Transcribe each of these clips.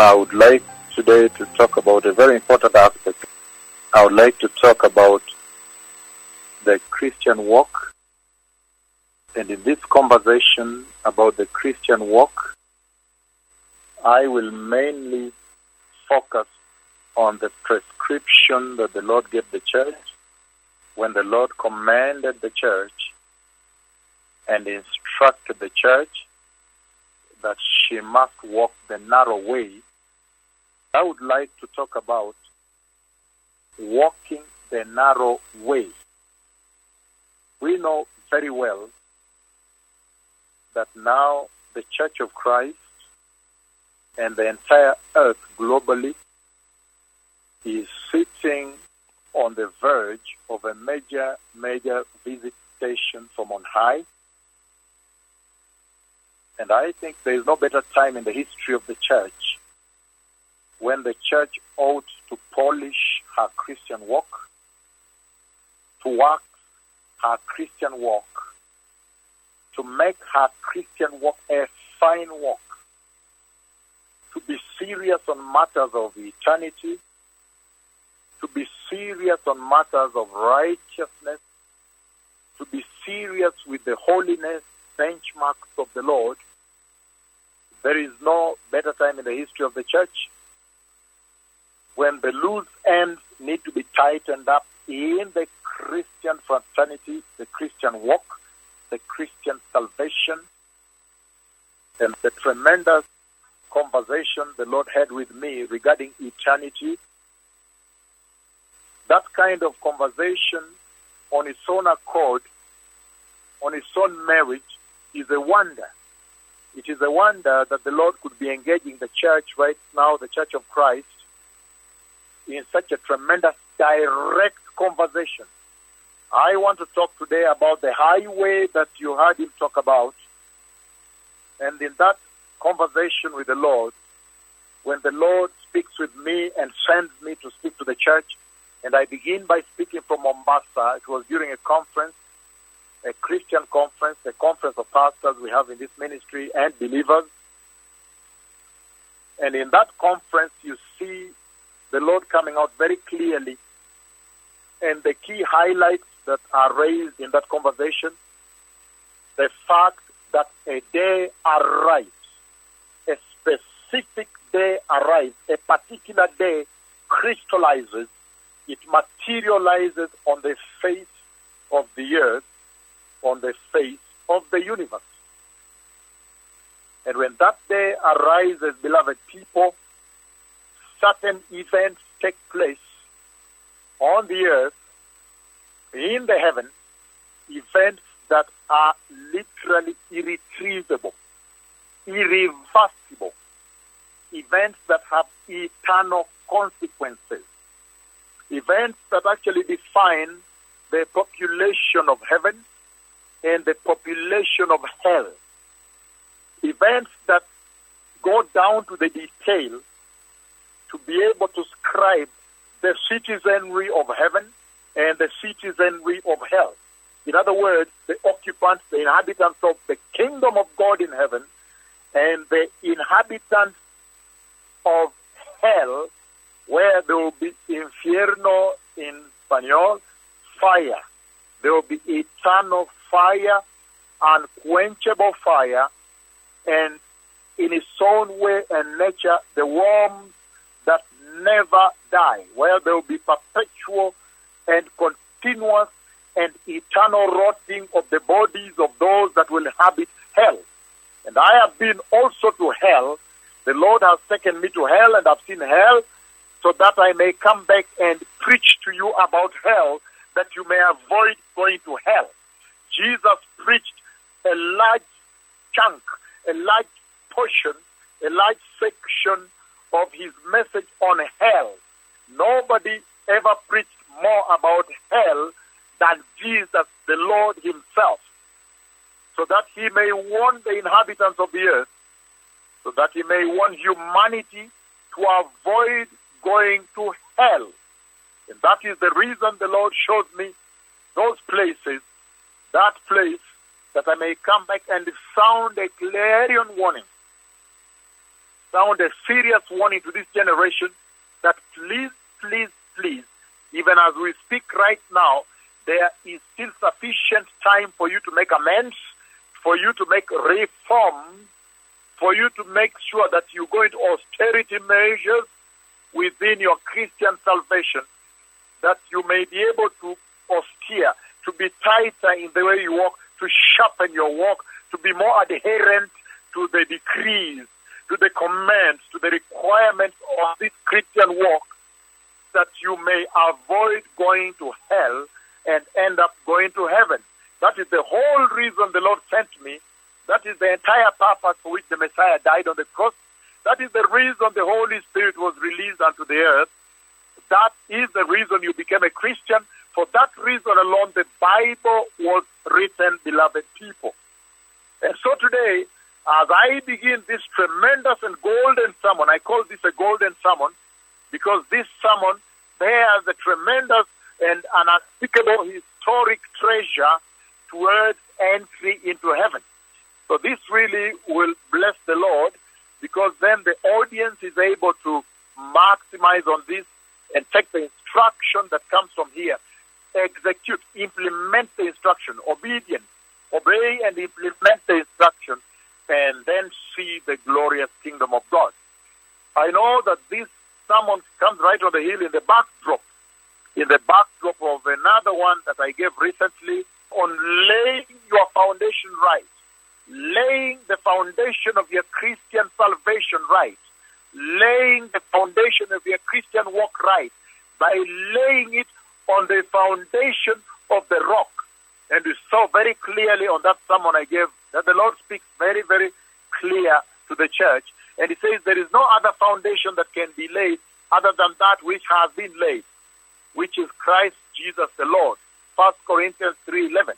I would like today to talk about a very important aspect. I would like to talk about the Christian walk. And in this conversation about the Christian walk, I will mainly focus on the prescription that the Lord gave the church when the Lord commanded the church and instructed the church that she must walk the narrow way. I would like to talk about walking the narrow way. We know very well that now the Church of Christ and the entire earth globally is sitting on the verge of a major, major visitation from on high. And I think there is no better time in the history of the church when the church ought to polish her Christian walk, to work her Christian walk, to make her Christian walk a fine walk, to be serious on matters of eternity, to be serious on matters of righteousness, to be serious with the holiness benchmarks of the Lord. There is no better time in the history of the church when the loose ends need to be tightened up in the Christian fraternity, the Christian walk, the Christian salvation, and the tremendous conversation the Lord had with me regarding eternity. That kind of conversation on its own accord, on its own merit, is a wonder. It is a wonder that the Lord could be engaging the church right now, the church of Christ, in such a tremendous direct conversation. I want to talk today about the highway that you heard him talk about. And in that conversation with the Lord, when the Lord speaks with me and sends me to speak to the church, and I begin by speaking from Mombasa, it was during a conference, a Christian conference, a conference of pastors we have in this ministry and believers. And in that conference, you see the Lord coming out very clearly. And the key highlights that are raised in that conversation the fact that a day arrives, a specific day arrives, a particular day crystallizes, it materializes on the face of the earth, on the face of the universe. And when that day arises, beloved people, certain events take place on the earth, in the heaven, events that are literally irretrievable, irreversible, events that have eternal consequences, events that actually define the population of heaven and the population of hell, events that go down to the detail to be able to scribe the citizenry of heaven and the citizenry of hell. In other words, the occupants, the inhabitants of the kingdom of God in heaven and the inhabitants of hell, where there will be infierno in Spanish, fire. There will be eternal fire, unquenchable fire, and in its own way and nature, the worms that never die, where there will be perpetual and continuous and eternal rotting of the bodies of those that will inhabit hell. And I have been also to hell. The Lord has taken me to hell, and I've seen hell, so that I may come back and preach to you about hell, that you may avoid going to hell. Jesus preached a large chunk, a large portion, a large section of his message on hell. Nobody ever preached more about hell than Jesus, the Lord himself, so that he may warn the inhabitants of the earth, so that he may warn humanity to avoid going to hell. And that is the reason the Lord showed me those places, that place, that I may come back and sound a clarion warning sound a serious warning to this generation that please, please, please, even as we speak right now, there is still sufficient time for you to make amends, for you to make reform, for you to make sure that you go into austerity measures within your Christian salvation, that you may be able to austere, to be tighter in the way you walk, to sharpen your walk, to be more adherent to the decrees, the commands, to the requirements of this Christian walk, that you may avoid going to hell and end up going to heaven. That is the whole reason the Lord sent me. That is the entire purpose for which the Messiah died on the cross. That is the reason the Holy Spirit was released unto the earth. That is the reason you became a Christian. For that reason alone, the Bible was written, beloved people. And so today, as I begin this tremendous and golden sermon, I call this a golden sermon because this sermon bears a tremendous and unspeakable historic treasure towards entry into heaven. So this really will bless the Lord because then the audience is able to maximize on this and take the instruction that comes from here, execute, implement the instruction, obedience, obey and implement the instruction, and then see the glorious kingdom of God. I know that this sermon comes right on the hill in the backdrop, in the backdrop of another one that I gave recently on laying your foundation right, laying the foundation of your Christian salvation right, laying the foundation of your Christian walk right by laying it on the foundation of the rock. And we saw very clearly on that sermon I gave that the Lord speaks very, very clear to the church. And he says there is no other foundation that can be laid other than that which has been laid, which is Christ Jesus the Lord. 1 Corinthians 3.11.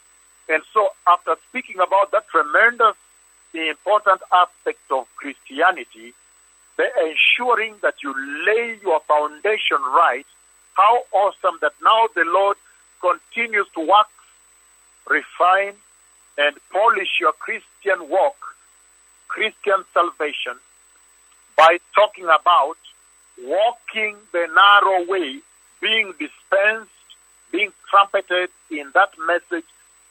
And so after speaking about that tremendous, important aspect of Christianity, the ensuring that you lay your foundation right, how awesome that now the Lord continues to work, refine, and polish your Christian walk, Christian salvation, by talking about walking the narrow way, being dispensed, being trumpeted in that message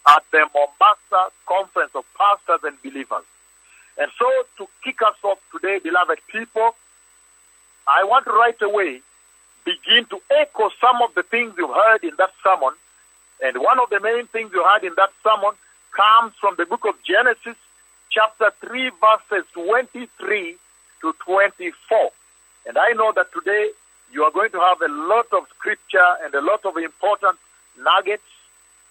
at the Mombasa Conference of Pastors and Believers. And so, to kick us off today, beloved people, I want to right away begin to echo some of the things you heard in that sermon. And one of the main things you heard in that sermon comes from the book of Genesis, chapter 3, verses 23 to 24. And I know that today you are going to have a lot of scripture and a lot of important nuggets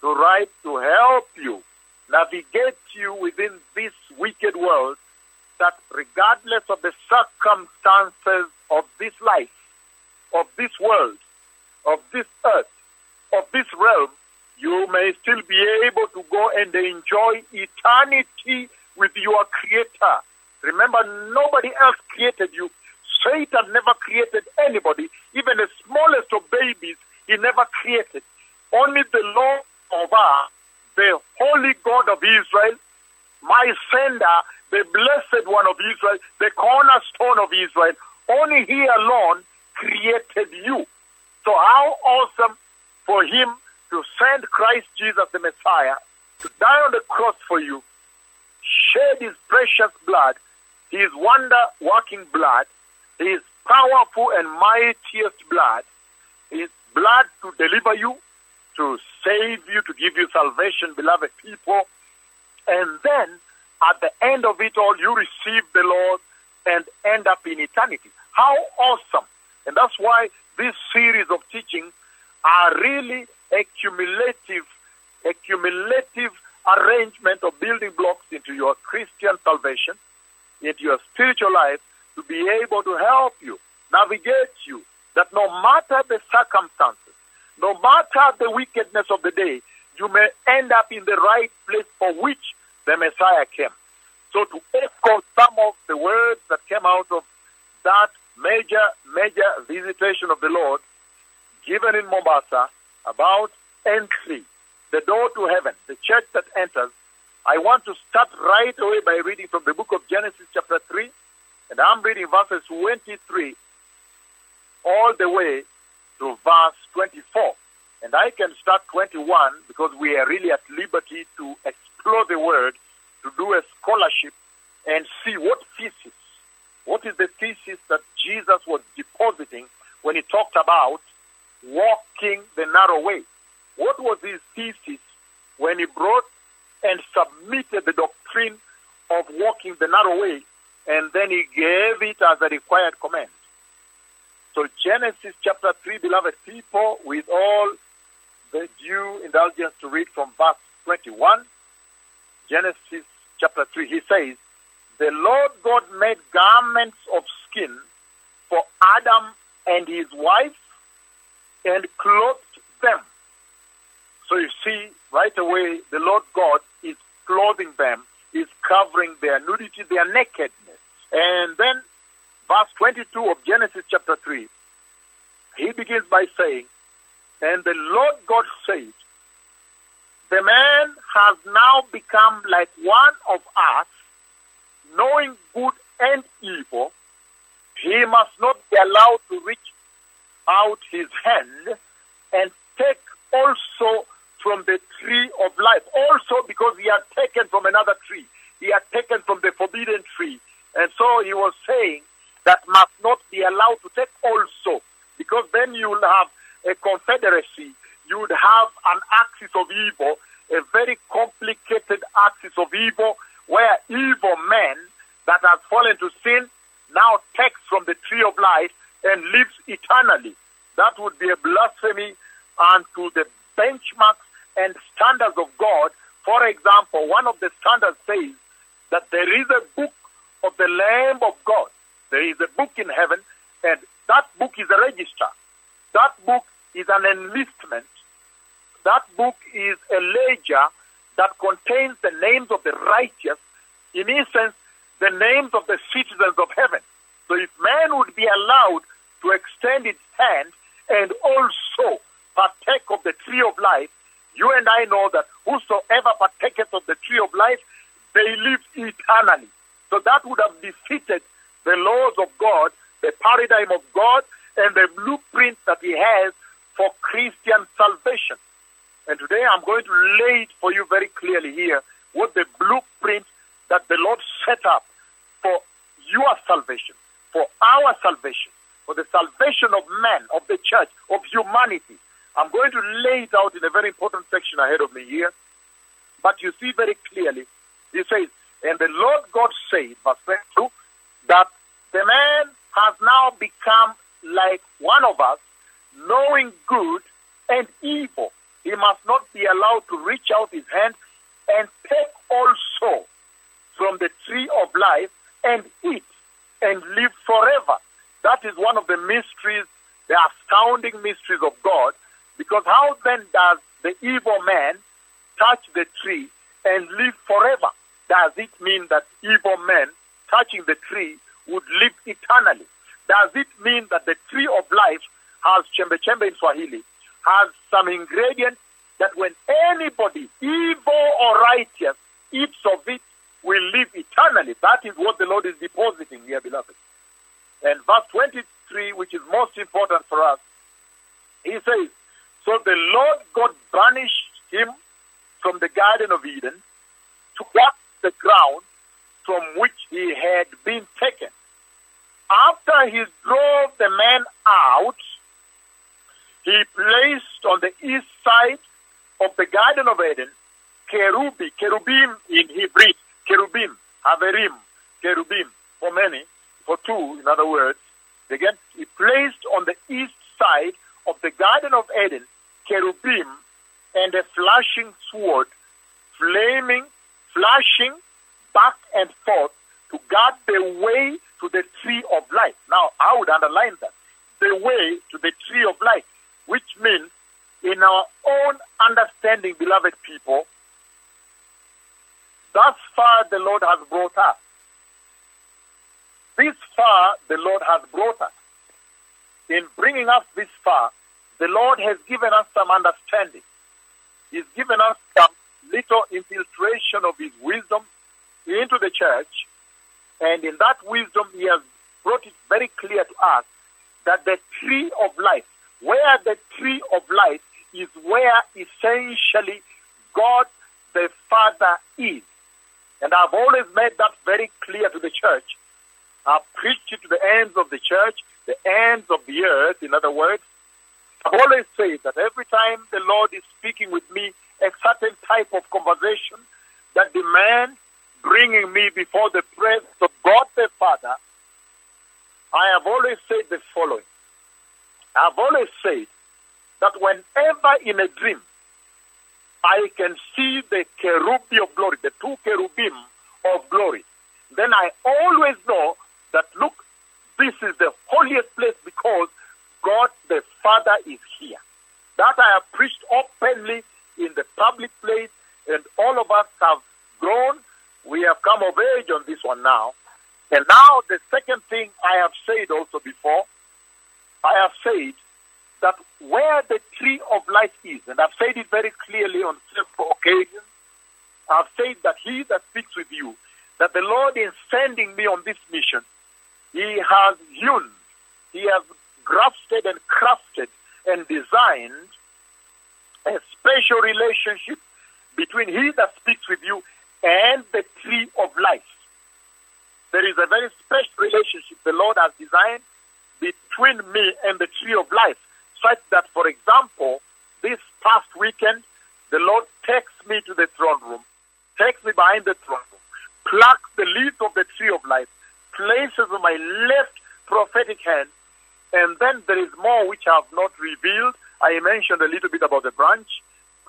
to write to help you navigate you within this wicked world that regardless of the circumstances of this life, of this world, of this earth, of this realm, you may still be able to go and enjoy eternity with your Creator. Remember, nobody else created you. Satan never created anybody, even the smallest of babies, he never created. Only the Lord of our, the Holy God of Israel, my sender, the blessed one of Israel, the cornerstone of Israel, only he alone created you. So how awesome for him to send Christ Jesus the Messiah to die on the cross for you, shed his precious blood, his wonder working blood, his powerful and mightiest blood, his blood to deliver you, to save you, to give you salvation, beloved people. And then at the end of it all, you receive the Lord and end up in eternity. How awesome! And that's why this series of teaching are really a cumulative, a cumulative arrangement of building blocks into your Christian salvation, into your spiritual life, to be able to help you, navigate you, that no matter the circumstances, no matter the wickedness of the day, you may end up in the right place for which the Messiah came. So to echo some of the words that came out of that major, major visitation of the Lord given in Mombasa about entry, the door to heaven, the church that enters, I want to start right away by reading from the book of Genesis chapter 3 And I'm reading verses 23 all the way to verse 24. And I can start 21 because we are really at liberty to explore the word, to do a scholarship, and see what thesis, what is the thesis that Jesus was depositing when he talked about walking the narrow way. What was his thesis when he brought and submitted the doctrine of walking the narrow way, and then he gave it as a required command? So Genesis chapter 3, beloved people, with all the due indulgence to read from verse 21, Genesis chapter 3, he says, The Lord God made garments of skin for Adam and his wife and clothed them. So you see, right away, the Lord God is clothing them, is covering their nudity, their nakedness. And then, verse 22 of Genesis chapter 3, he begins by saying, And the Lord God said, The man has now become like one of us, knowing good and evil. He must not be allowed to reach out his hand and take also from the tree of life. Also because he had taken from another tree. He had taken from the forbidden tree. And so he was saying that must not be allowed to take also. Because then you will have a confederacy. You would have an axis of evil, a very complicated axis of evil, where evil men that have fallen to sin now takes from the tree of life and lives eternally. That would be a blasphemy unto the benchmarks and standards of God. For example, one of the standards says that there is a book of the Lamb of God. There is a book in heaven, and that book is a register. That book is an enlistment. That book is a ledger that contains the names of the righteous, in essence, the names of the citizens of heaven. So if man would be allowed to extend its hand and also partake of the tree of life, you and I know that whosoever partaketh of the tree of life, they live eternally. So that would have defeated the laws of God, the paradigm of God, and the blueprint that He has for Christian salvation. And today I'm going to lay it for you very clearly here what the blueprint that the Lord set up for your salvation, for our salvation, for the salvation of man, of the church, of humanity. I'm going to lay it out in a very important section ahead of me here. But you see very clearly, he says, and the Lord God said, verse 22, that the man has now become like one of us, knowing good and evil. He must not be allowed to reach out his hand and take also from the tree of life and eat and live forever. That is one of the mysteries, the astounding mysteries of God. Because how then does the evil man touch the tree and live forever? Does it mean that evil men touching the tree would live eternally? Does it mean that the tree of life has chembe chembe in Swahili, has some ingredient that when anybody, evil or righteous, eats of it, will live eternally? That is what the Lord is depositing here, beloved. And verse 23, which is most important for us, he says, So the Lord God banished him from the Garden of Eden to walk the ground from which he had been taken. After he drove the man out, he placed on the east side of the Garden of Eden kerubi, cherubim in Hebrew, cherubim, haverim, cherubim, for many, for two, in other words. Again, he placed on the east side of the Garden of Eden cherubim and a flashing sword, flaming, flashing back and forth to guard the way to the tree of life. Now, I would underline that. The way to the tree of life, which means in our own understanding, beloved people, thus far the Lord has brought us this far the Lord has brought us. In bringing us this far, the Lord has given us some understanding. He's given us some little infiltration of His wisdom into the church, and in that wisdom, He has brought it very clear to us that the tree of life, where the tree of life is where essentially God the Father is. And I've always made that very clear to the church I've preached it to the ends of the church, the ends of the earth, in other words. I've always said that every time the Lord is speaking with me, a certain type of conversation that demands bringing me before the presence of God the Father, I have always said the following. I've always said that whenever in a dream I can see the cherubim of glory, the two cherubim of glory, then I always know that look, this is the holiest place because God the Father is here. That I have preached openly in the public place, and all of us have grown. We have come of age on this one now. And now, the second thing I have said also before, I have said that where the tree of life is, and I've said it very clearly on several occasions, I've said that he that speaks with you, that the Lord is sending me on this mission, he has hewn, he has grafted and crafted and designed a special relationship between he that speaks with you and the tree of life. There is a very special relationship the Lord has designed between me and the tree of life, such that, for example, this past weekend, the Lord takes me to the throne room, takes me behind the throne room, plucks the leaf of the tree of life, places my left prophetic hand, and then there is more which I have not revealed. I mentioned a little bit about the branch,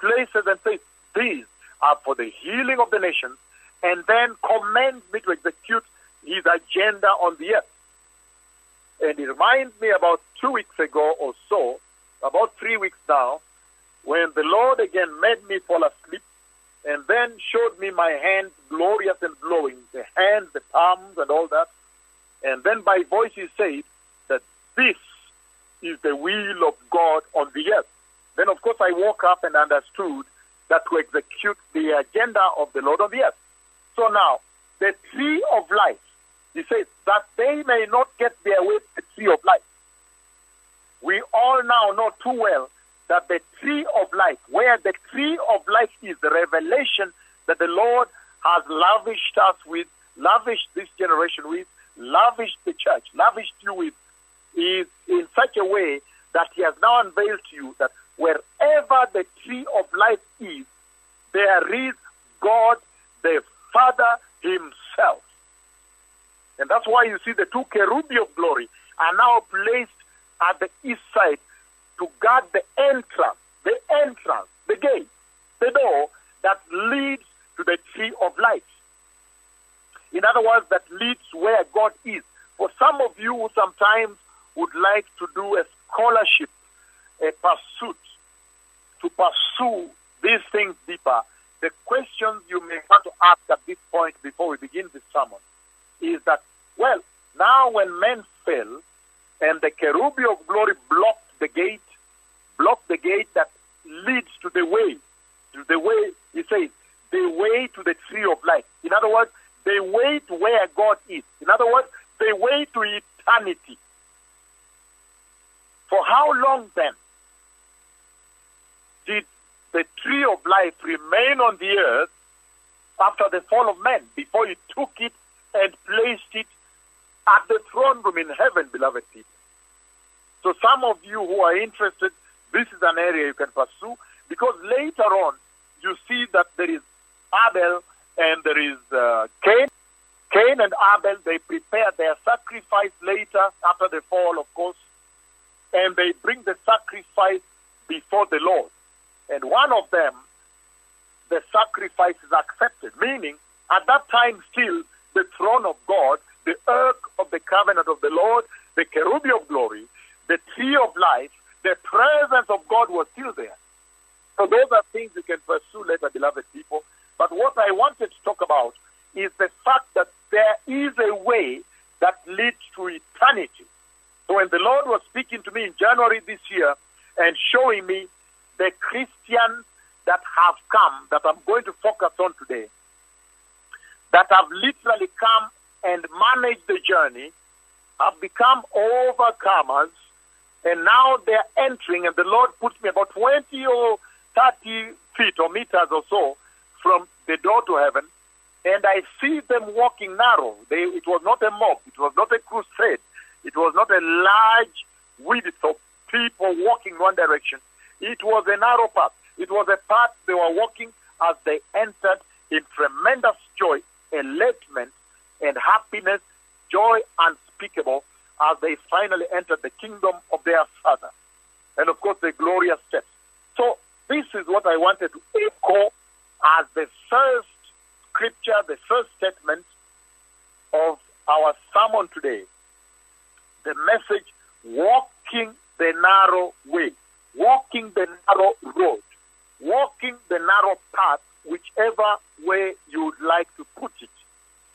places and says, These are for the healing of the nation, and then commands me to execute his agenda on the earth. And it reminds me about two weeks ago or so, about three weeks now, when the Lord again made me fall asleep and then showed me my hands glorious and glowing, the hands, the palms, and all that. And then by voice he said that this is the will of God on the earth. Then, of course, I woke up and understood that to execute the agenda of the Lord on the earth. So now, the tree of life, he says, that they may not get their way to the tree of life. We all now know too well that the tree of life, where the tree of life is, the revelation that the Lord has lavished us with, lavished this generation with, lavished the church, lavished you with, is in such a way that He has now unveiled to you that wherever the tree of life is, there is God the Father Himself. And that's why you see the two cherubim of glory are now placed at the east side to guard the entrance, the entrance, the gate, the door that leads to the tree of life. In other words, that leads where God is. For some of you who sometimes would like to do a scholarship, a pursuit, to pursue these things deeper, the questions you may want to ask at this point before we begin this sermon is that, well, now when men fell and the cherubim of glory blocked the gate, block the gate that leads to the way, to the way, he says, the way to the tree of life. In other words, the way to where God is. In other words, the way to eternity. For how long then did the tree of life remain on the earth after the fall of man before he took it and placed it at the throne room in heaven, beloved people? So some of you who are interested, this is an area you can pursue because later on you see that there is Abel and there is uh, Cain. Cain and Abel, they prepare their sacrifice later after the fall, of course, and they bring the sacrifice before the Lord. And one of them, the sacrifice is accepted, meaning at that time still the throne of God, the ark of the covenant of the Lord, the cherubim of glory, the tree of life, the presence of God was still there. So those are things you can pursue later, beloved people. But what I wanted to talk about is the fact that there is a way that leads to eternity. So when the Lord was speaking to me in January this year and showing me the Christians that have come, that I'm going to focus on today, that have literally come and managed the journey, have become overcomers, and now they're entering, and the Lord puts me about 20 or 30 feet or meters or so from the door to heaven, and I see them walking narrow. They, it was not a mob, it was not a crusade, it was not a large width of people walking one direction. It was a narrow path. It was a path they were walking as they entered in tremendous joy, enlightenment, and happiness, joy unspeakable, as they finally entered the kingdom of their Father. And of course, the glorious steps. So, this is what I wanted to echo as the first scripture, the first statement of our sermon today. The message walking the narrow way, walking the narrow road, walking the narrow path, whichever way you would like to put it.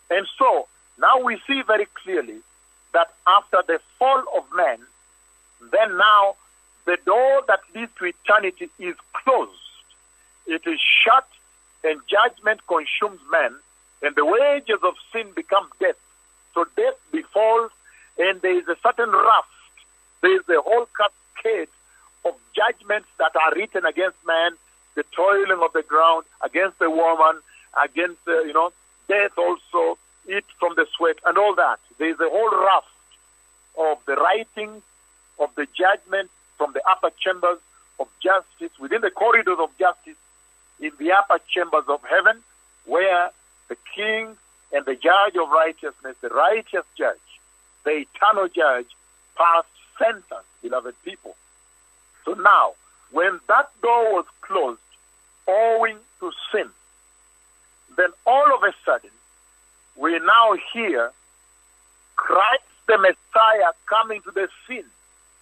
And so now we see very clearly that after the fall of man, then now the door that leads to eternity is closed. It is shut, and judgment consumes man, and the wages of sin become death. So death befalls, and there is a certain wrath. There is a whole cascade of judgments that are written against man, the toiling of the ground, against the woman, against, uh, you know, death also, eat from the sweat, and all that. There is a whole raft of the writings of the judgment from the upper chambers of justice, within the corridors of justice, in the upper chambers of heaven, where the king and the judge of righteousness, the righteous judge, the eternal judge, passed sentence, beloved people. So now, when that door was closed, owing to sin, then all of a sudden, we now hear Christ the Messiah coming to the scene.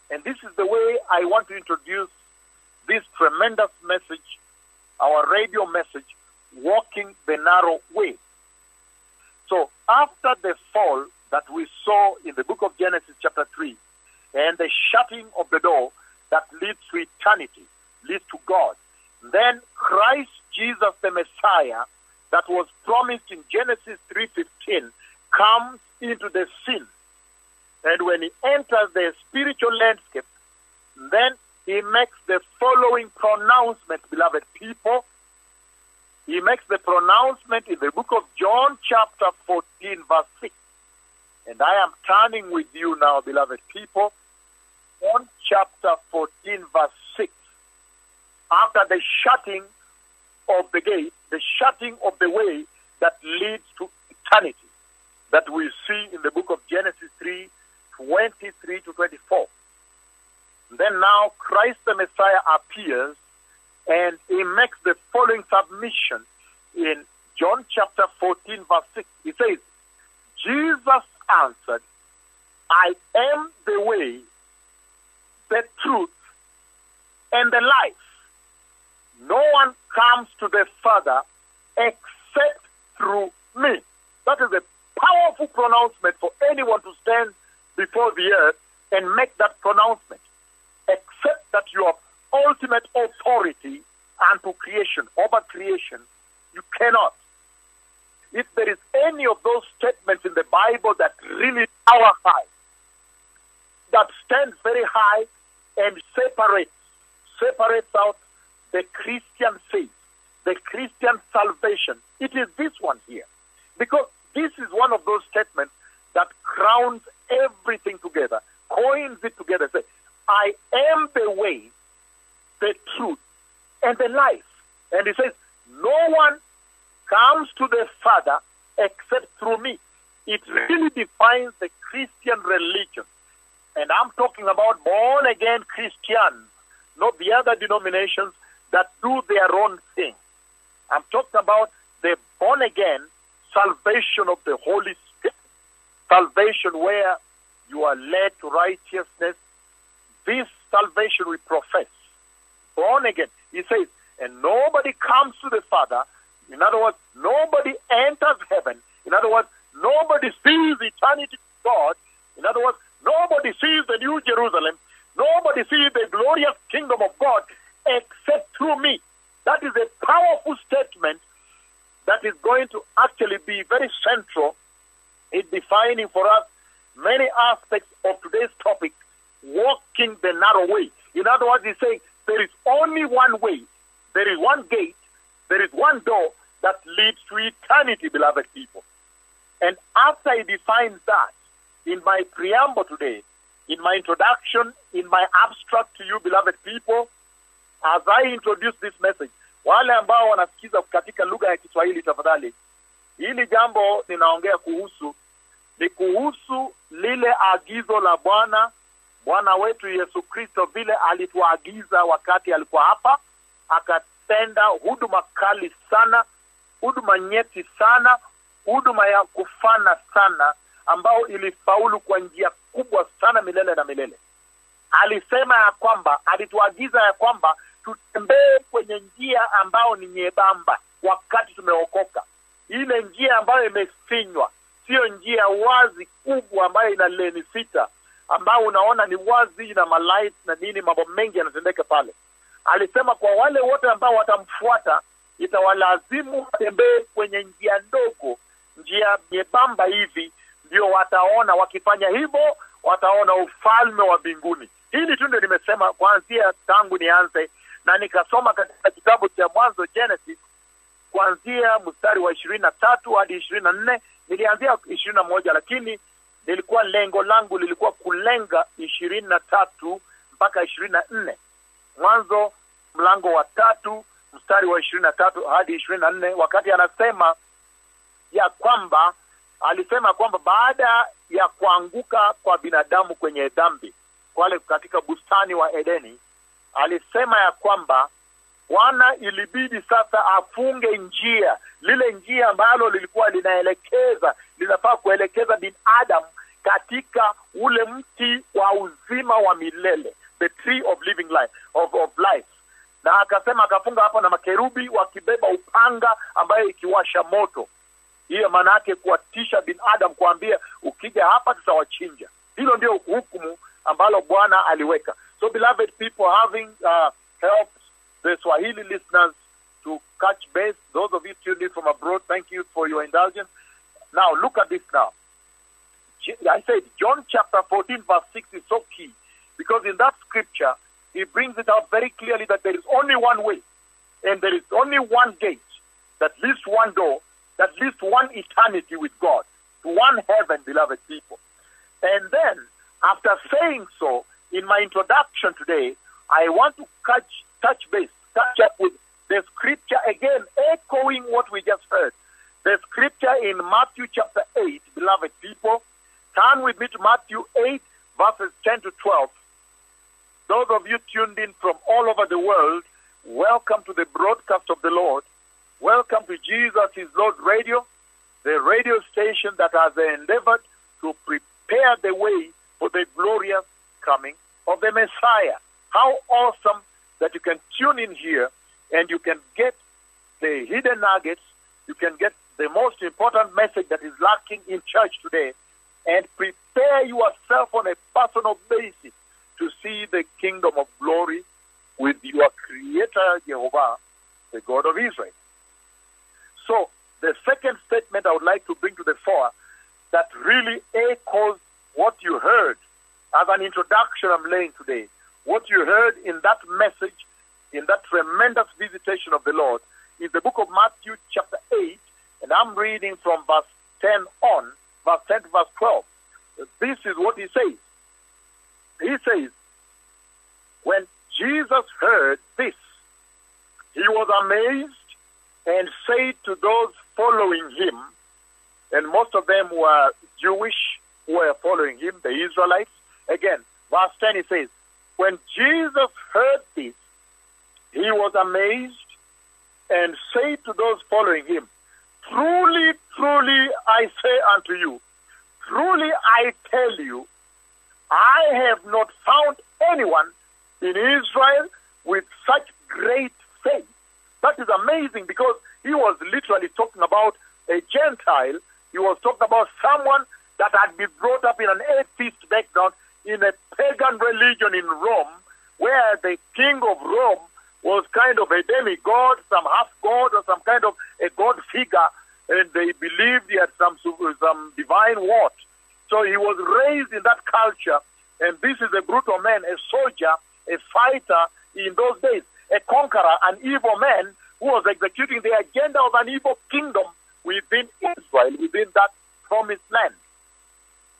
And this is the way I want to introduce this tremendous message, our radio message, walking the narrow way. So after the fall that we saw in the book of Genesis chapter 3, and the shutting of the door that leads to eternity, leads to God, then Christ Jesus the Messiah that was promised in Genesis 3.15 comes into the scene. And when he enters the spiritual landscape, then he makes the following pronouncement, beloved people. He makes the pronouncement in the book of John, chapter 14, verse 6. And I am turning with you now, beloved people. John chapter 14, verse 6. After the shutting of the gate, the shutting of the way that leads to eternity, that we see in the book of Genesis 3, 23 to 24. Then now Christ the Messiah appears and he makes the following submission in John chapter 14, verse 6. He says, Jesus answered, I am the way, the truth, and the life. No one comes to the Father except through me. That is a powerful pronouncement for anyone to stand before the earth and make that pronouncement. Except that you have ultimate authority unto creation, over creation, you cannot. If there is any of those statements in the Bible that really tower high, that stands very high and separates, separates out the Christian faith, the Christian salvation, it is this one here. Because this is one of those statements that crowns everything together, coins it together. Say, I am the way, the truth, and the life. And he says, no one comes to the Father except through me. It really defines the Christian religion. And I'm talking about born again Christians, not the other denominations that do their own thing. I'm talking about the born again salvation of the Holy Spirit, salvation where you are led to righteousness. This salvation we profess. Born again. He says, and nobody comes to the Father. In other words, nobody enters heaven. In other words, nobody sees eternity God. In other words, nobody sees the New Jerusalem. Nobody sees the glorious kingdom of God except through me. That is a powerful statement that is going to actually be very central in defining for us many aspects of today's topic, walking the narrow way. In other words, he's saying there is only one way, there is one gate, there is one door that leads to eternity, beloved people. And after he defines that, in my preamble today, in my introduction, in my abstract to you, beloved people, as I introduce this message, wale ambao wanasikiza katika lugha ya Kiswahili, tafadhali, hili jambo ninaongea kuhusu ni kuhusu lile agizo la Bwana Bwana wetu Yesu Kristo, vile alituagiza wakati alikuwa hapa, akatenda huduma kali sana, huduma nyeti sana, huduma ya kufana sana, ambayo ilifaulu kwa njia kubwa sana milele na milele. Alisema ya kwamba, alituagiza ya kwamba tutembee kwenye njia ambao ni nyebamba wakati tumeokoka, ile njia ambayo imefinywa, siyo njia wazi kubwa ambayo ina leni sita ambao unaona ni wazi na malait na nini, mambo mengi yanatendeka pale. Alisema kwa wale wote ambao watamfuata itawalazimu watembee kwenye njia ndogo, njia nyebamba hivi, ndio wataona. Wakifanya hivyo, wataona ufalme wa mbinguni. Hili tu ndio nimesema kuanzia tangu nianze, na nikasoma katika kitabu cha Mwanzo Genesis, kuanzia mstari wa ishirini na tatu hadi ishirini na nne. Nilianzia ishirini na moja lakini nilikuwa lengo langu lilikuwa kulenga ishirini na tatu mpaka ishirini na nne. Mwanzo mlango wa tatu mstari wa ishirini na tatu hadi ishirini na nne. Wakati anasema ya kwamba alisema kwamba baada ya kuanguka kwa binadamu kwenye dhambi wale katika bustani wa edeni alisema ya kwamba bwana ilibidi sasa afunge njia lile njia ambalo lilikuwa linaelekeza linafaa kuelekeza binadamu katika ule mti wa uzima wa milele the tree of living life, of, of life. Na akasema akafunga hapo na makerubi wakibeba upanga ambayo ikiwasha moto. Hiyo maana yake kuwatisha binadamu kuambia ukija hapa tutawachinja. Hilo ndio hukumu ambalo bwana aliweka so beloved people having uh, helped the swahili listeners to catch base those of you tuned in from abroad thank you for your indulgence now look at this now I said John chapter 14 verse 6 is so key because in that scripture he brings it out very clearly that there is only one way and there is only one gate that leads one door that leads one eternity with God, to one heaven, beloved people. And then, after saying so, in my introduction today, I want to catch, touch base, touch up with the scripture again, echoing what we just heard. The scripture in Matthew chapter 8, beloved people. Turn with me to Matthew 8, verses 10 to 12. Those of you tuned in from all over the world, welcome to the broadcast of the Lord. Welcome to Jesus is Lord Radio, the radio station that has endeavored to prepare the way for the glorious coming of the Messiah. How awesome that you can tune in here and you can get the hidden nuggets, you can get the most important message that is lacking in church today, and prepare yourself on a personal basis to see the kingdom of glory with your Creator Jehovah, the God of Israel. So, the second statement I would like to bring to the fore that really echoes what you heard as an introduction I'm laying today, what you heard in that message, in that tremendous visitation of the Lord, is the book of Matthew, chapter 8, and I'm reading from verse 10 on, verse 10 to verse 12. This is what he says. He says, When Jesus heard this, he was amazed and said to those following him, and most of them were Jewish who were following him, the Israelites. Again, verse 10 he says, When Jesus heard this, he was amazed and said to those following him, Truly, truly, I say unto you, truly I tell you, I have not found anyone in Israel with such great faith. That is amazing because he was literally talking about a Gentile. He was talking about someone that had been brought up in an atheist background in a pagan religion in Rome, where the king of Rome was kind of a demigod, some half god, or some kind of a god figure, and they believed he had some some divine what. So he was raised in that culture, and this is a brutal man, a soldier, a fighter in those days, a conqueror, an evil man who who was executing the agenda of an evil kingdom within Israel, within that promised land.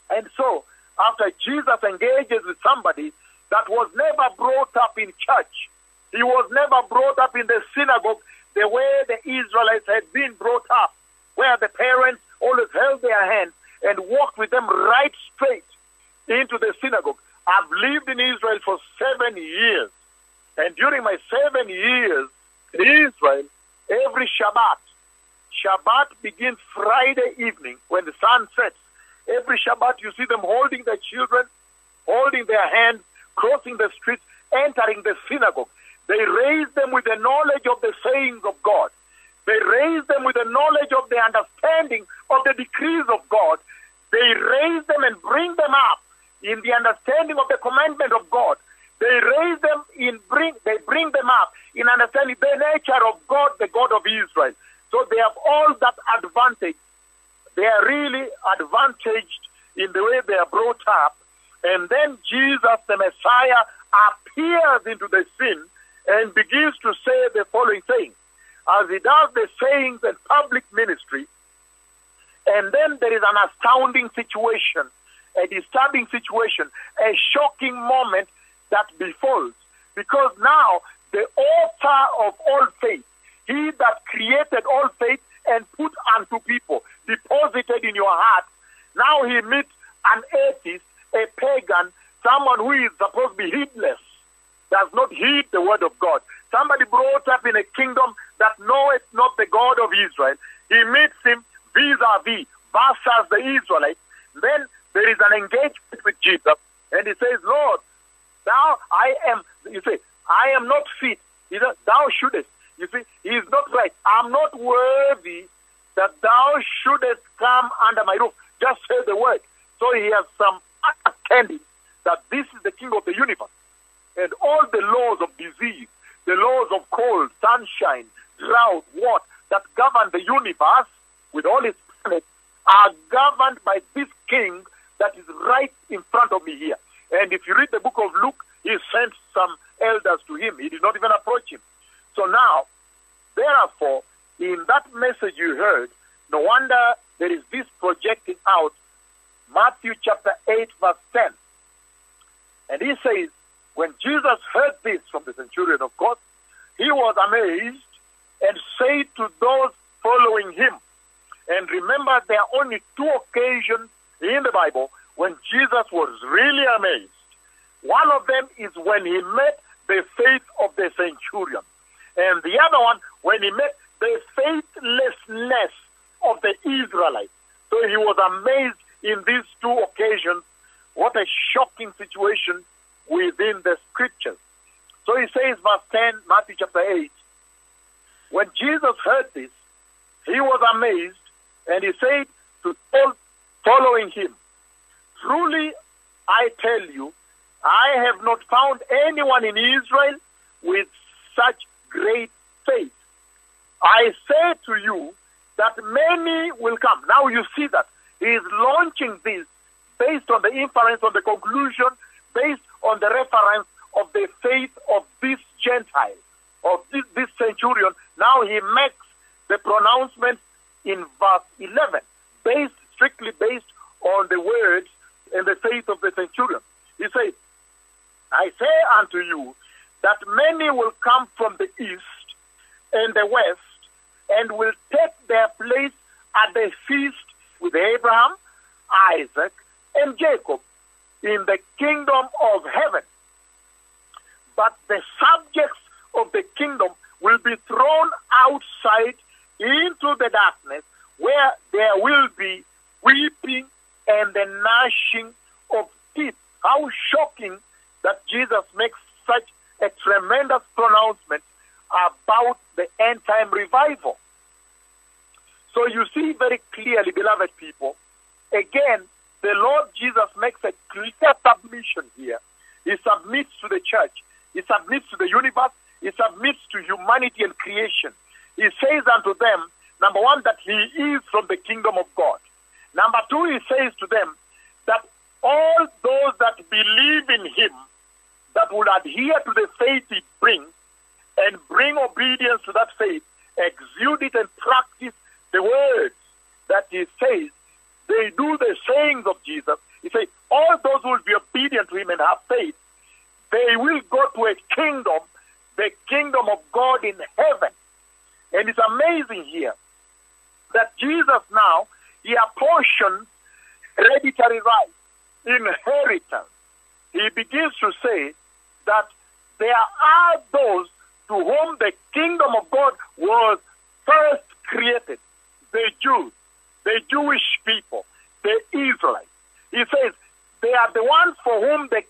And so, after Jesus engages with somebody that was never brought up in church, he was never brought up in the synagogue the way the Israelites had been brought up, where the parents always held their hand and walked with them right straight into the synagogue. I've lived in Israel for seven years. And during my seven years in Israel, every Shabbat, Shabbat begins Friday evening when the sun sets. Every Shabbat, you see them holding their children, holding their hands, crossing the streets, entering the synagogue. They raise them with the knowledge of the sayings of God. They raise them with the knowledge of the understanding of the decrees of God. They raise them and bring them up in the understanding of the commandment of God. They raise them in bring they bring them up in understanding the nature of God, the God of Israel. So they have all that advantage. They are really advantaged in the way they are brought up. And then Jesus, the Messiah, appears into the scene and begins to say the following thing. As he does the sayings and public ministry, and then there is an astounding situation, a disturbing situation, a shocking moment that befalls. Because now the author of all faith, he that created all faith and put unto people, deposited in your heart, now he meets an atheist, a pagan, someone who is supposed to be heedless does not heed the word of God. Somebody brought up in a kingdom that knoweth not the God of Israel. He meets him vis-a-vis versus the Israelites. Then there is an engagement with Jesus, and he says, Lord, thou I am you say, I am not fit. Thou shouldest. You see, he is not right. I'm not worthy that thou shouldest come under my roof. Just say the word. So he has some understanding that this is the king of the universe and all the laws of disease, the laws of cold, sunshine, drought, what that govern the universe with all its planets are governed by this king that is right in front of me here. And if you read the book of Luke, he sent some elders to him. He did not even approach him. So now, therefore, in that message you heard, no wonder there is this projecting out Matthew chapter 8, verse 10. And he says, when Jesus heard this from the centurion, of course, he was amazed and said to those following him, and remember, there are only two occasions in the Bible when Jesus was really amazed. One of them is when he met the faith of the centurion, and the other one when he met the faithlessness of the Israelites. So he was amazed in these two occasions. What a shocking situation within the scriptures. So he says, verse 10, Matthew chapter 8, when Jesus heard this, he was amazed, and he said to all following him, Truly I tell you, I have not found anyone in Israel with such great faith. I say to you that many will come. Now you see that he is launching this based on the inference, on the conclusion, based on the reference of the faith of this Gentile, of this, this centurion. Now he makes the pronouncement in verse 11, based strictly based on the words and the faith of the centurion. He says, I say unto you that many will come from the east and the west and will take their place at the feast with Abraham, Isaac, and Jacob in the kingdom of heaven. But the subjects of the kingdom will be thrown outside into the darkness where there will be weeping and the gnashing of teeth. How shocking that Jesus makes such a tremendous pronouncement about the end time revival. So you see very clearly, beloved people, again, the Lord Jesus makes a clear submission here. He submits to the church. He submits to the universe. He submits to humanity and creation. He says unto them, number one, that he is from the kingdom of God. Number two, he says to them that all those that believe in him, that will adhere to the faith it brings, and bring obedience to that faith, exude it and practice the words that he says, they do the sayings of Jesus. He says, all those who will be obedient to him and have faith, they will go to a kingdom, the kingdom of God in heaven. And it's amazing here that Jesus now, he apportions hereditary rights, inheritance. He begins to say that there are those to whom the kingdom of God was first created the Jews, the Jewish people, the Israelites. He says they are the ones for whom the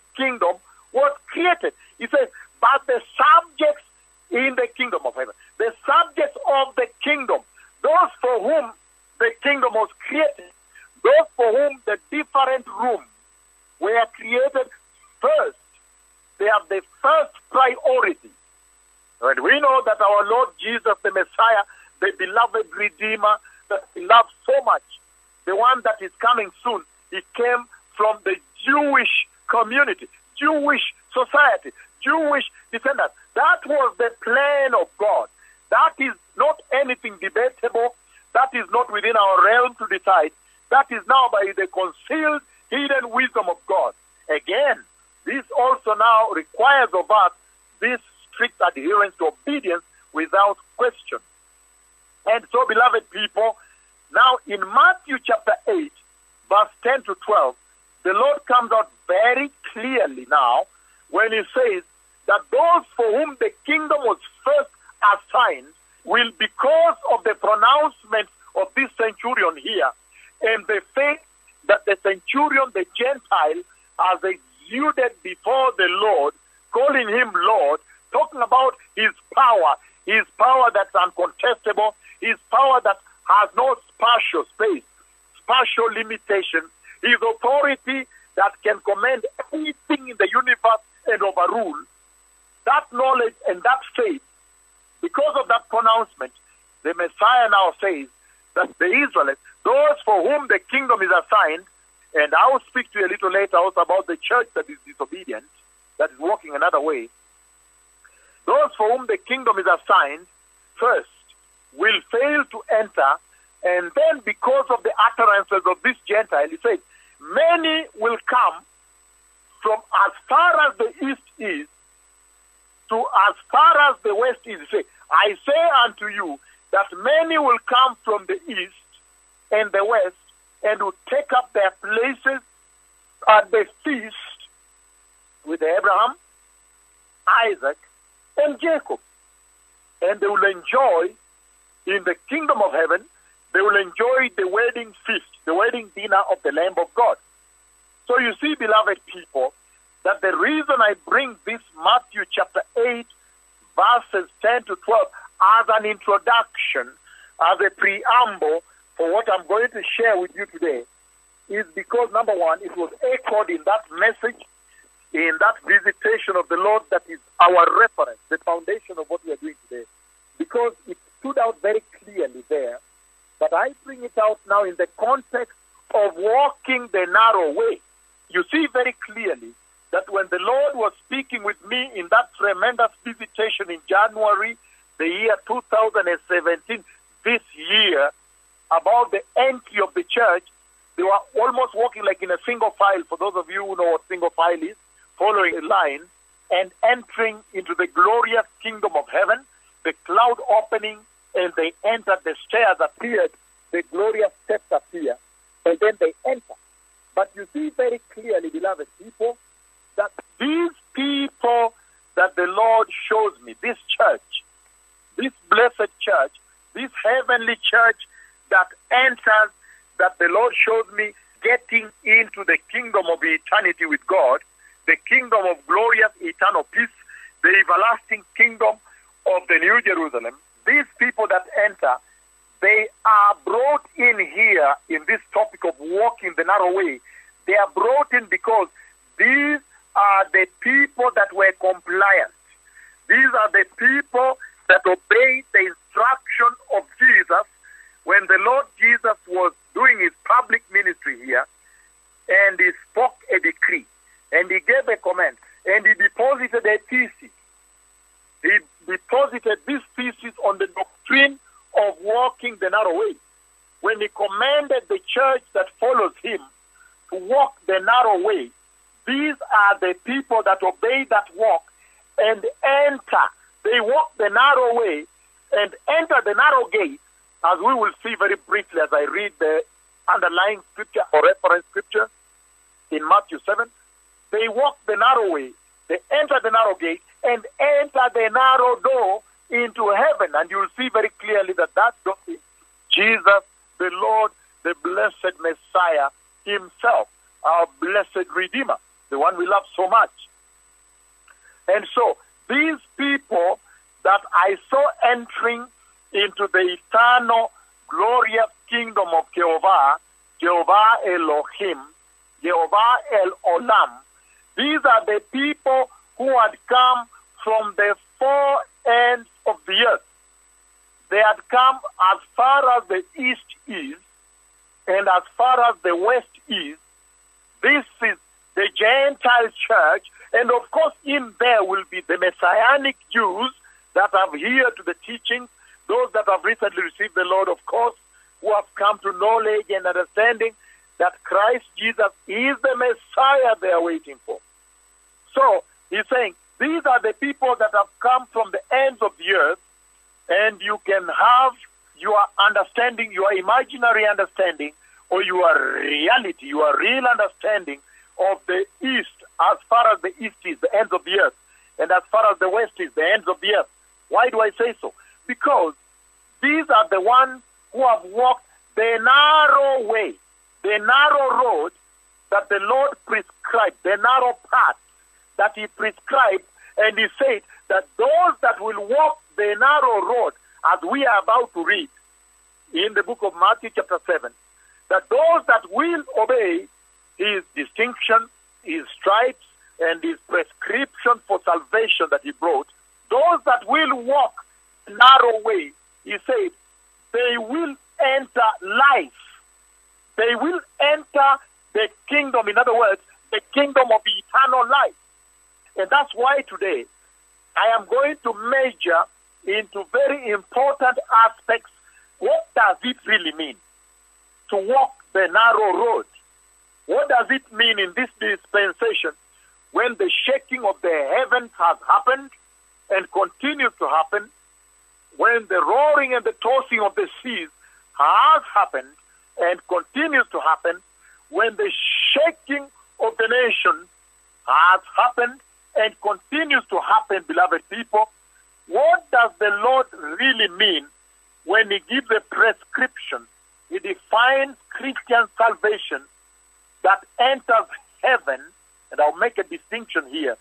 and then because of the utterances of this Gentile, he said, many will come from as far as the east is to as far as the west is. Say, I say unto you that many will come from the east and the west and will take up their places at the feast with Abraham, Isaac, and Jacob. And they will enjoy in the kingdom of heaven, they will enjoy the wedding feast, the wedding dinner of the Lamb of God. So you see, beloved people, that the reason I bring this Matthew chapter 8, verses 10 to 12, as an introduction, as a preamble for what I'm going to share with you today, is because number one, it was echoed in that message, in that visitation of the Lord that is our reference, the foundation of what we are doing today. Because it stood out very clearly there. But I bring it out now in the context of walking the narrow way. You see very clearly that when the Lord was speaking with me in that tremendous visitation in January, the year 2017, this year, about the entry of the church, they were almost walking like in a single file, for those of you who know what single file is, following a line, and entering into the glorious kingdom of heaven, the cloud opening, and they entered, the stairs appeared, the glorious steps appear, and then they enter. But you see very clearly, beloved people, that these people that the Lord shows me, this church, this blessed church, this heavenly church that enters, that the Lord shows me getting into the kingdom of eternity with God, the kingdom of glorious eternal peace, the everlasting kingdom of the New Jerusalem, these people that enter, they are brought in here in this topic of walking the narrow way. They are brought in because these are the people that were compliant. These are the people that obeyed the instruction of Jesus when the Lord Jesus was doing his public ministry here and he spoke a decree and he gave a command and he deposited a thesis. He deposited this thesis on the doctrine of walking the narrow way. When he commanded the church that follows him to walk the narrow way, these are the people that obey that walk and enter. They walk the narrow way and enter the narrow gate, as we will see very briefly as I read the underlying scripture or reference scripture in Matthew 7. They walk the narrow way, they enter the narrow gate, and enter the narrow door into heaven. And you'll see very clearly that that door is Jesus, the Lord, the blessed Messiah himself, our blessed Redeemer, the one we love so much. And so these people that I saw entering into the eternal, glorious kingdom of Jehovah, Jehovah Elohim, Jehovah El Olam, these are the people who had come from the four ends of the earth. They had come as far as the east is and as far as the west is. This is the Gentile church, and of course, in there will be the Messianic Jews that have adhered to the teachings, those that have recently received the Lord, of course, who have come to knowledge and understanding that Christ Jesus is the Messiah they are waiting for. So he's saying, these are the people that have come from the ends of the earth, and you can have your understanding, your imaginary understanding, or your reality, your real understanding of the east, as far as the east is, the ends of the earth, and as far as the west is, the ends of the earth. Why do I say so? Because these are the ones who have walked the narrow way, the narrow road that the Lord prescribed, the narrow path that He prescribed, and He said that those that will walk the narrow road, as we are about to read in the book of Matthew, chapter 7, that those that will obey His distinction, His stripes, and His prescription for salvation that He brought, those that will walk narrow way, He said, they will enter life. They will enter the kingdom. In other words, the kingdom of eternal life. And that's why today I am going to measure into very important aspects what does it really mean to walk the narrow road? What does it mean in this dispensation when the shaking of the heavens has happened and continues to happen, when the roaring and the tossing of the seas has happened and continues to happen, when the shaking of the nation has happened and continues to happen, beloved people, what does the Lord really mean when He gives a prescription? He defines Christian salvation that enters heaven, and I'll make a distinction here.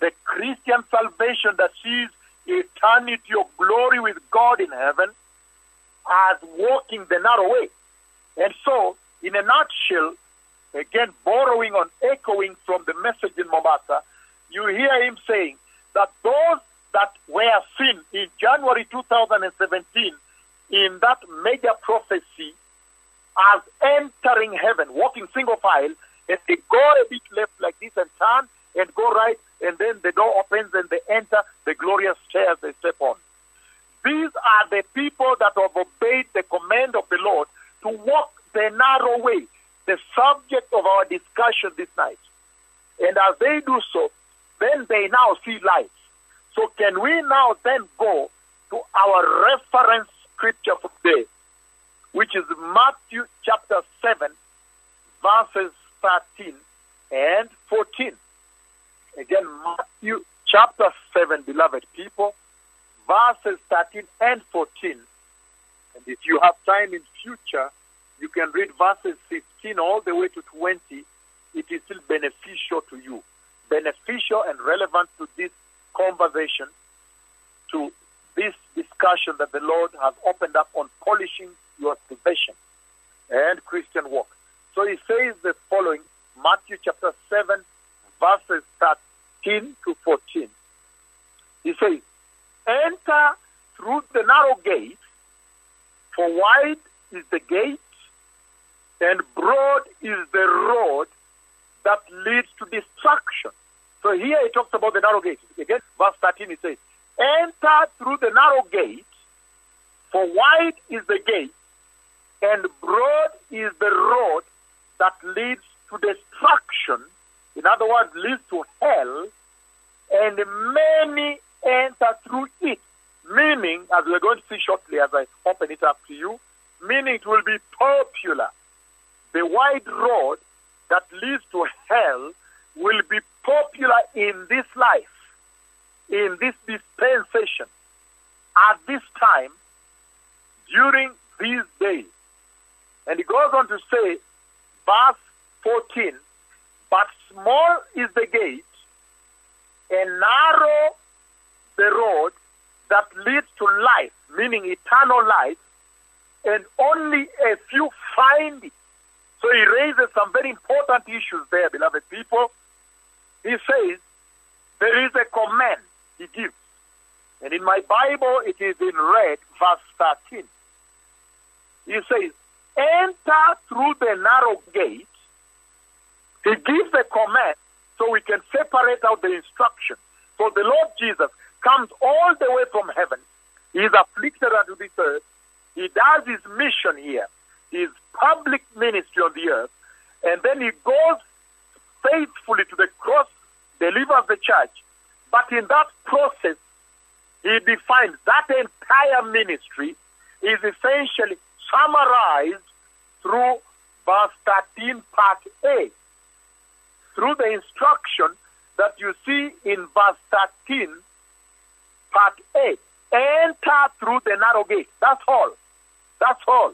The Christian salvation that sees eternity of glory with God in heaven as walking the narrow way. And so, in a nutshell, again, borrowing on echoing from the message in Mombasa, you hear him saying that those that were seen in January 2017 in that major prophecy as entering heaven, walking single file, and they go a bit left like this and turn and go right, and then the door opens and they enter the glorious stairs they step on. These are the people that have obeyed the command of the Lord to walk the narrow way, the subject of our discussion this night. And as they do so, then they now see light. So can we now then go to our reference scripture for today, which is Matthew chapter 7, verses 13 and 14. Again, Matthew chapter 7, beloved people, verses 13 and 14. And if you have time in future, you can read verses 15 all the way to 20. It is still beneficial to you, beneficial and relevant to this conversation, to this discussion that the Lord has opened up on polishing your salvation and Christian walk. So he says the following Matthew chapter 7, verses 13 to 14. He says, Enter through the narrow gate, for wide is the gate, and broad is the road that leads to destruction. So here he talks about the narrow gate. Again, verse 13 he says, Enter through the narrow gate, for wide is the gate, and broad is the road that leads to destruction. In other words, leads to hell, and many enter through it. Meaning, as we're going to see shortly as I open it up to you, meaning it will be popular. The wide road that leads to hell will be popular in this life, in this dispensation, at this time, during these days. And he goes on to say, verse 14, but small is the gate, and narrow the road that leads to life, meaning eternal life, and only a few find it. So he raises some very important issues there, beloved people. He says, there is a command he gives. And in my Bible, it is in red, verse 13. He says, enter through the narrow gate. He gives a command so we can separate out the instruction. So the Lord Jesus comes all the way from heaven. He is afflicted unto this earth. He does his mission here, his public ministry on the earth, and then he goes faithfully to the cross, delivers the church. But in that process, he defines that entire ministry is essentially summarized through verse 13, part A. Through the instruction that you see in verse 13, part A. Enter through the narrow gate. That's all. That's all.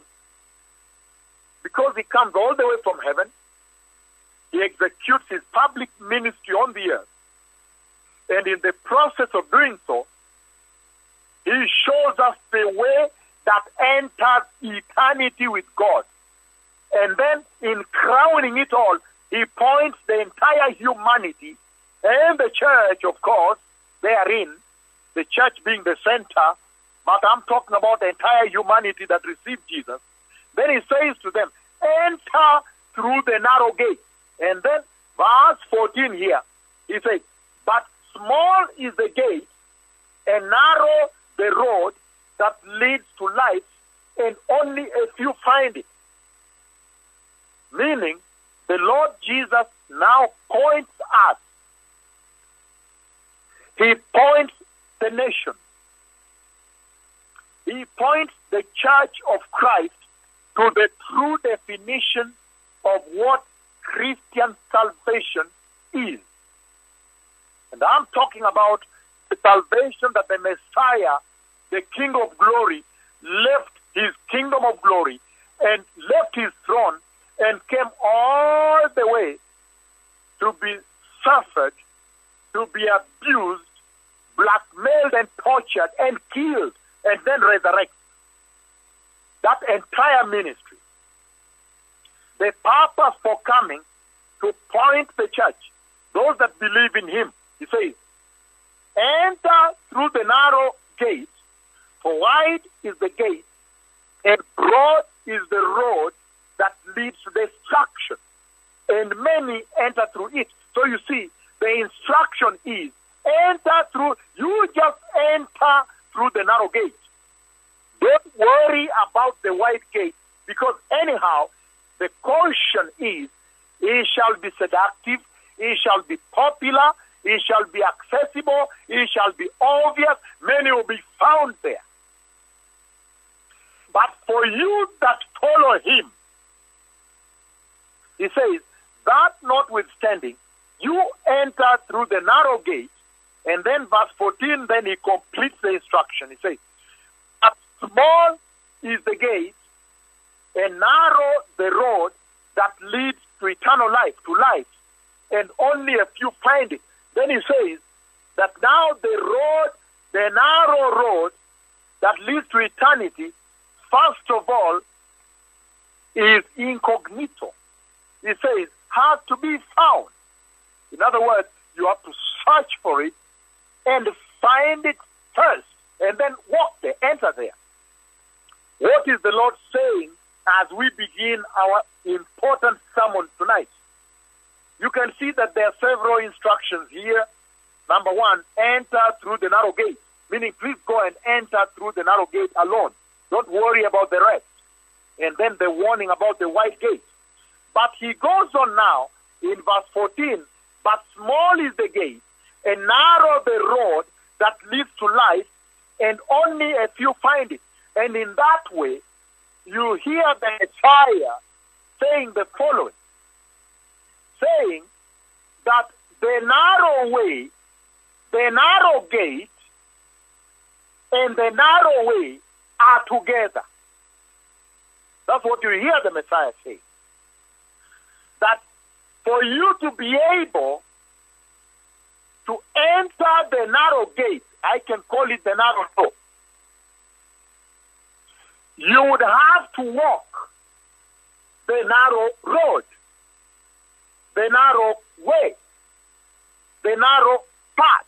Because he comes all the way from heaven, he executes his public ministry on the earth. And in the process of doing so, he shows us the way that enters eternity with God. And then, in crowning it all, he points the entire humanity and the church, of course, therein, the church being the center, but I'm talking about the entire humanity that received Jesus. Then he says to them, enter through the narrow gate. And then, verse 14 here, he says, but small is the gate and narrow the road that leads to life, and only a few find it. Meaning, the Lord Jesus now points us. He points the nation. He points the church of Christ to the true definition of what Christian salvation is. And I'm talking about the salvation that the Messiah, the King of glory, left his kingdom of glory and left his throne and came all the way to be suffered, to be abused, blackmailed and tortured and killed and then resurrected. That entire ministry. The purpose for coming to point the church, those that believe in him, he says, enter through the narrow gate, for wide is the gate, and broad is the road that leads to destruction, and many enter through it. So you see, the instruction is enter through, you just enter through the narrow gate. Don't worry about the wide gate, because anyhow, the caution is, it shall be seductive, it shall be popular, it shall be accessible, it shall be obvious, many will be found there. But for you that follow him, he says, that notwithstanding, you enter through the narrow gate, and then verse 14, then he completes the instruction. He says, "But small is the gate, and narrow the road that leads to eternal life, to life, and only a few find it. Then he says that now the road, the narrow road that leads to eternity, first of all, is incognito. He says, has to be found. In other words, you have to search for it and find it first, and then walk there, enter there. What is the Lord saying as we begin our important sermon tonight? You can see that there are several instructions here. Number one, enter through the narrow gate, meaning please go and enter through the narrow gate alone. Don't worry about the rest. and then the warning about the wide gate. But he goes on now in verse 14, but small is the gate, and narrow the road that leads to life, and only a few find it. And in that way, you hear the Messiah saying the following, saying that the narrow way, the narrow gate, and the narrow way are together. That's what you hear the Messiah say. That for you to be able to enter the narrow gate, I can call it the narrow door, you would have to walk the narrow road, the narrow way, the narrow path.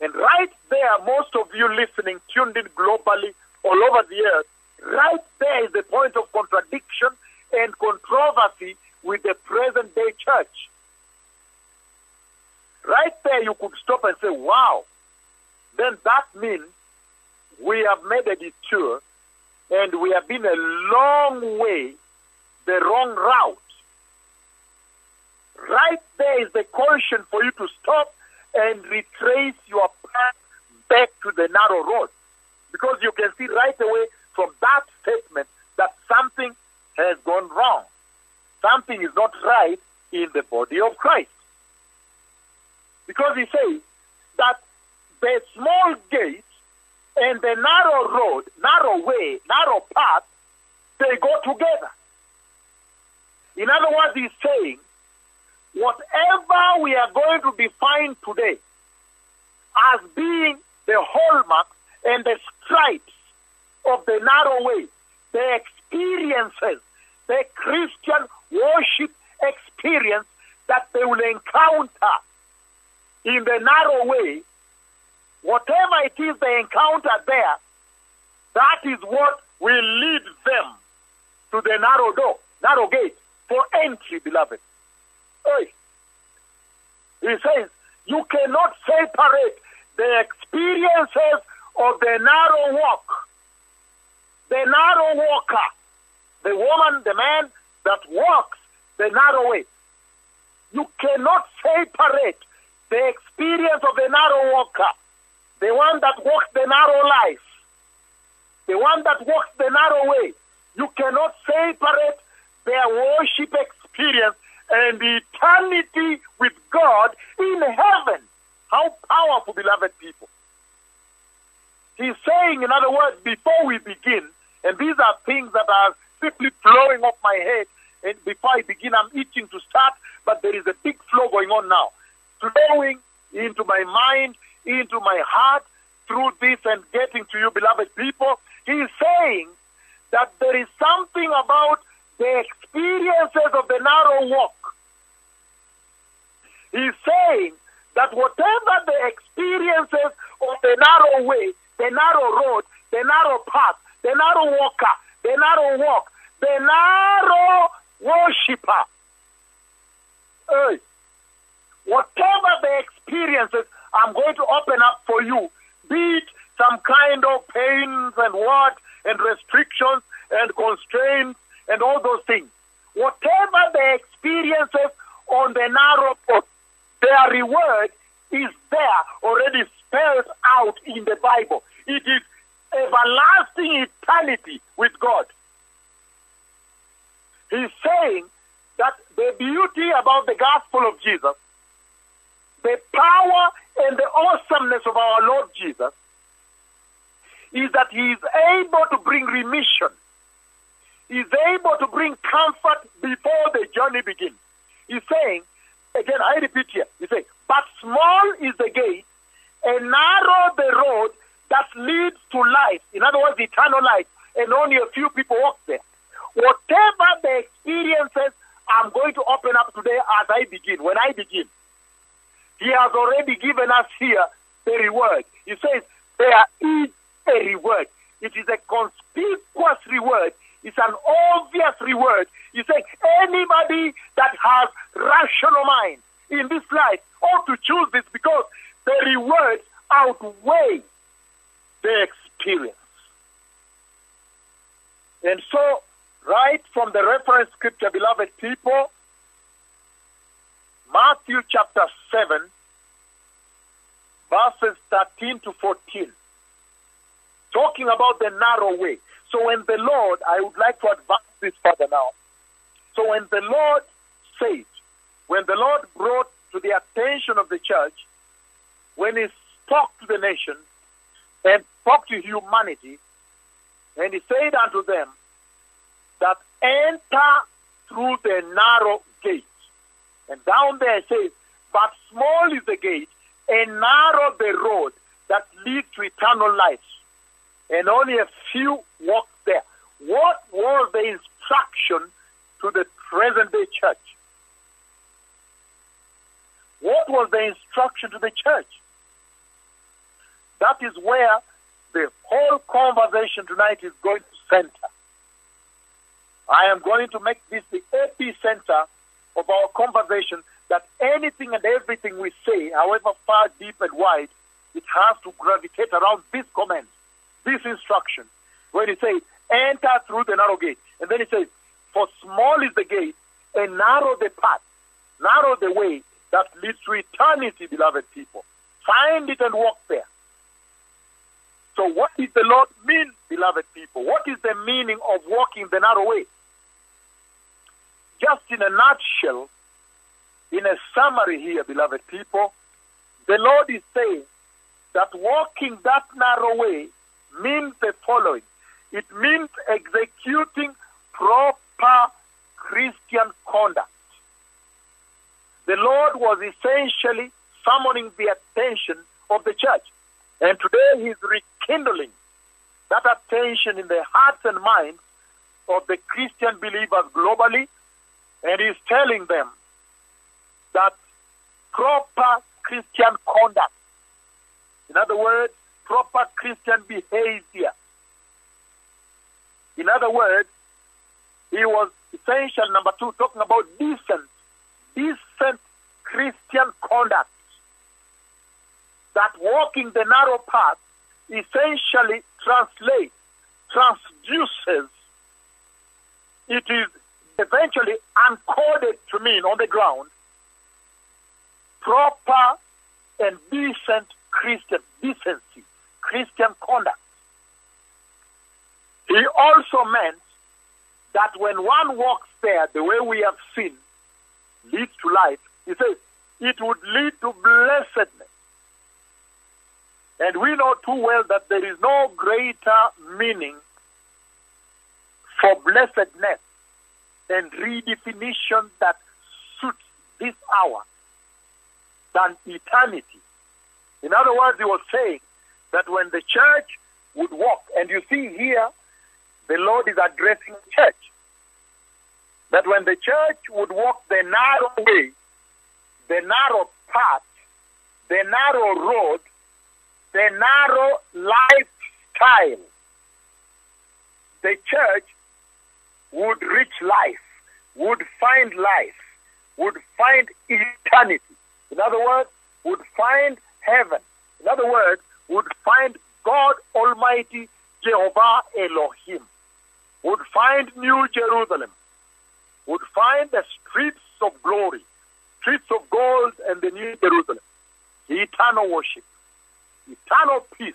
And right there, most of you listening, tuned in globally all over the earth, right there is the point of contradiction and controversy with the present day church. Right there, you could stop and say, wow, then that means we have made a detour and we have been a long way the wrong route. Right there is the caution for you to stop and retrace your path back to the narrow road. Because you can see right away from that statement that something has gone wrong. Something is not right in the body of Christ. Because he says that the small gate and the narrow road, narrow way, narrow path, they go together. In other words, he's saying, whatever we are going to define today as being the hallmark and the stripes of the narrow way, the experiences, the Christian worship experience that they will encounter in the narrow way, whatever it is they encounter there, that is what will lead them to the narrow door, narrow gate for entry, beloved. Hey. He says, you cannot separate the experiences of the narrow walk, the narrow walker, the woman, the man that walks the narrow way. You cannot separate the experience of the narrow walker, the one that walks the narrow life, the one that walks the narrow way. You cannot separate their worship experience and eternity with God in heaven. How powerful, beloved people. He's saying, in other words, before we begin, and these are things that are simply flowing off my head, and before I begin, I'm itching to start, but there is a big flow going on now. Flowing into my mind, into my heart, through this and getting to you, beloved people. He's saying that there is something about the experiences of the narrow walk. He's saying that whatever the experiences of the narrow way, the narrow road, the narrow path, the narrow walker, the narrow walk, the narrow worshiper, whatever the experiences I'm going to open up for you, be it some kind of pains and what, and restrictions and constraints and all those things. Whatever the experiences on the narrow path, their reward is there already spelled out in the Bible. It is everlasting eternity with God. He's saying that the beauty about the gospel of Jesus, the power and the awesomeness of our Lord Jesus, is that he is able to bring remission He is able to bring comfort before the journey begins. He's saying, again, I repeat here, he's saying, but small is the gate and narrow the road that leads to life. In other words, eternal life, and only a few people walk there. Whatever the experiences I'm going to open up today as I begin, when I begin, he has already given us here the reward. He says, there is a reward. It is a conspicuous reward it's an obvious reward. You say anybody that has rational mind in this life ought to choose this because the rewards outweigh the experience. And so, right from the reference scripture, beloved people, Matthew chapter 7, verses 13 to 14, talking about the narrow way. So, when the Lord, I would like to advance this further now. So, when the Lord said, when the Lord brought to the attention of the church, when he spoke to the nation and spoke to humanity, and he said unto them that enter through the narrow gate. And down there it says, but small is the gate and narrow the road that leads to eternal life. And only a few walk there. What was the instruction to the present day church? What was the instruction to the church? That is where the whole conversation tonight is going to center. I am going to make this the epicenter of our conversation that anything and everything we say, however far, deep, and wide, it has to gravitate around this command, this instruction. When he says, enter through the narrow gate. And then he says, for small is the gate and narrow the path, narrow the way that leads to eternity, beloved people. Find it and walk there. So, what does the Lord mean, beloved people? What is the meaning of walking the narrow way? Just in a nutshell, in a summary here, beloved people, the Lord is saying that walking that narrow way means the following it means executing proper Christian conduct. The Lord was essentially summoning the attention of the church. And today he's rekindling that attention in the hearts and minds of the Christian believers globally, and he's telling them that proper Christian conduct, in other words, proper Christian behavior, in other words, he was essential, number two, talking about decent, decent Christian conduct. That walking the narrow path essentially translates, transduces, it is eventually uncoded to mean on the ground proper and decent Christian decency, Christian conduct. He also meant that when one walks there the way we have seen leads to life, he says it would lead to blessedness. And we know too well that there is no greater meaning for blessedness and redefinition that suits this hour than eternity. In other words, he was saying that when the church would walk, and you see here, the Lord is addressing the church, that when the church would walk the narrow way, the narrow path, the narrow road, the narrow lifestyle, the church would reach life, would find life, would find eternity. In other words, would find heaven. In other words, would find God Almighty, Jehovah Elohim, would find New Jerusalem, would find the streets of glory, streets of gold and the New Jerusalem, eternal worship, eternal peace,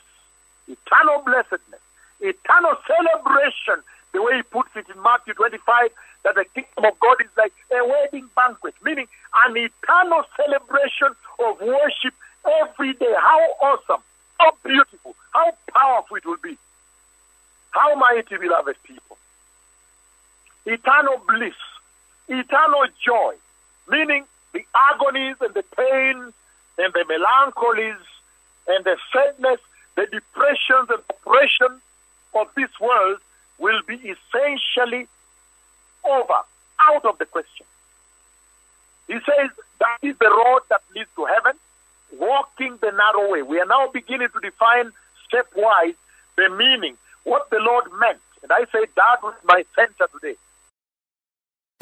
eternal blessedness, eternal celebration, the way he puts it in Matthew 25, that the kingdom of God is like a wedding banquet, meaning an eternal celebration of worship every day. How awesome, how beautiful, how powerful it will be. How mighty, beloved people. Eternal bliss, eternal joy, meaning the agonies and the pains and the melancholies and the sadness, the depressions and oppression of this world will be essentially over, out of the question. He says that is the road that leads to heaven, walking the narrow way. We are now beginning to define stepwise the meaning, what the Lord meant. And I say that was my center today.